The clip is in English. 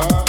Uh.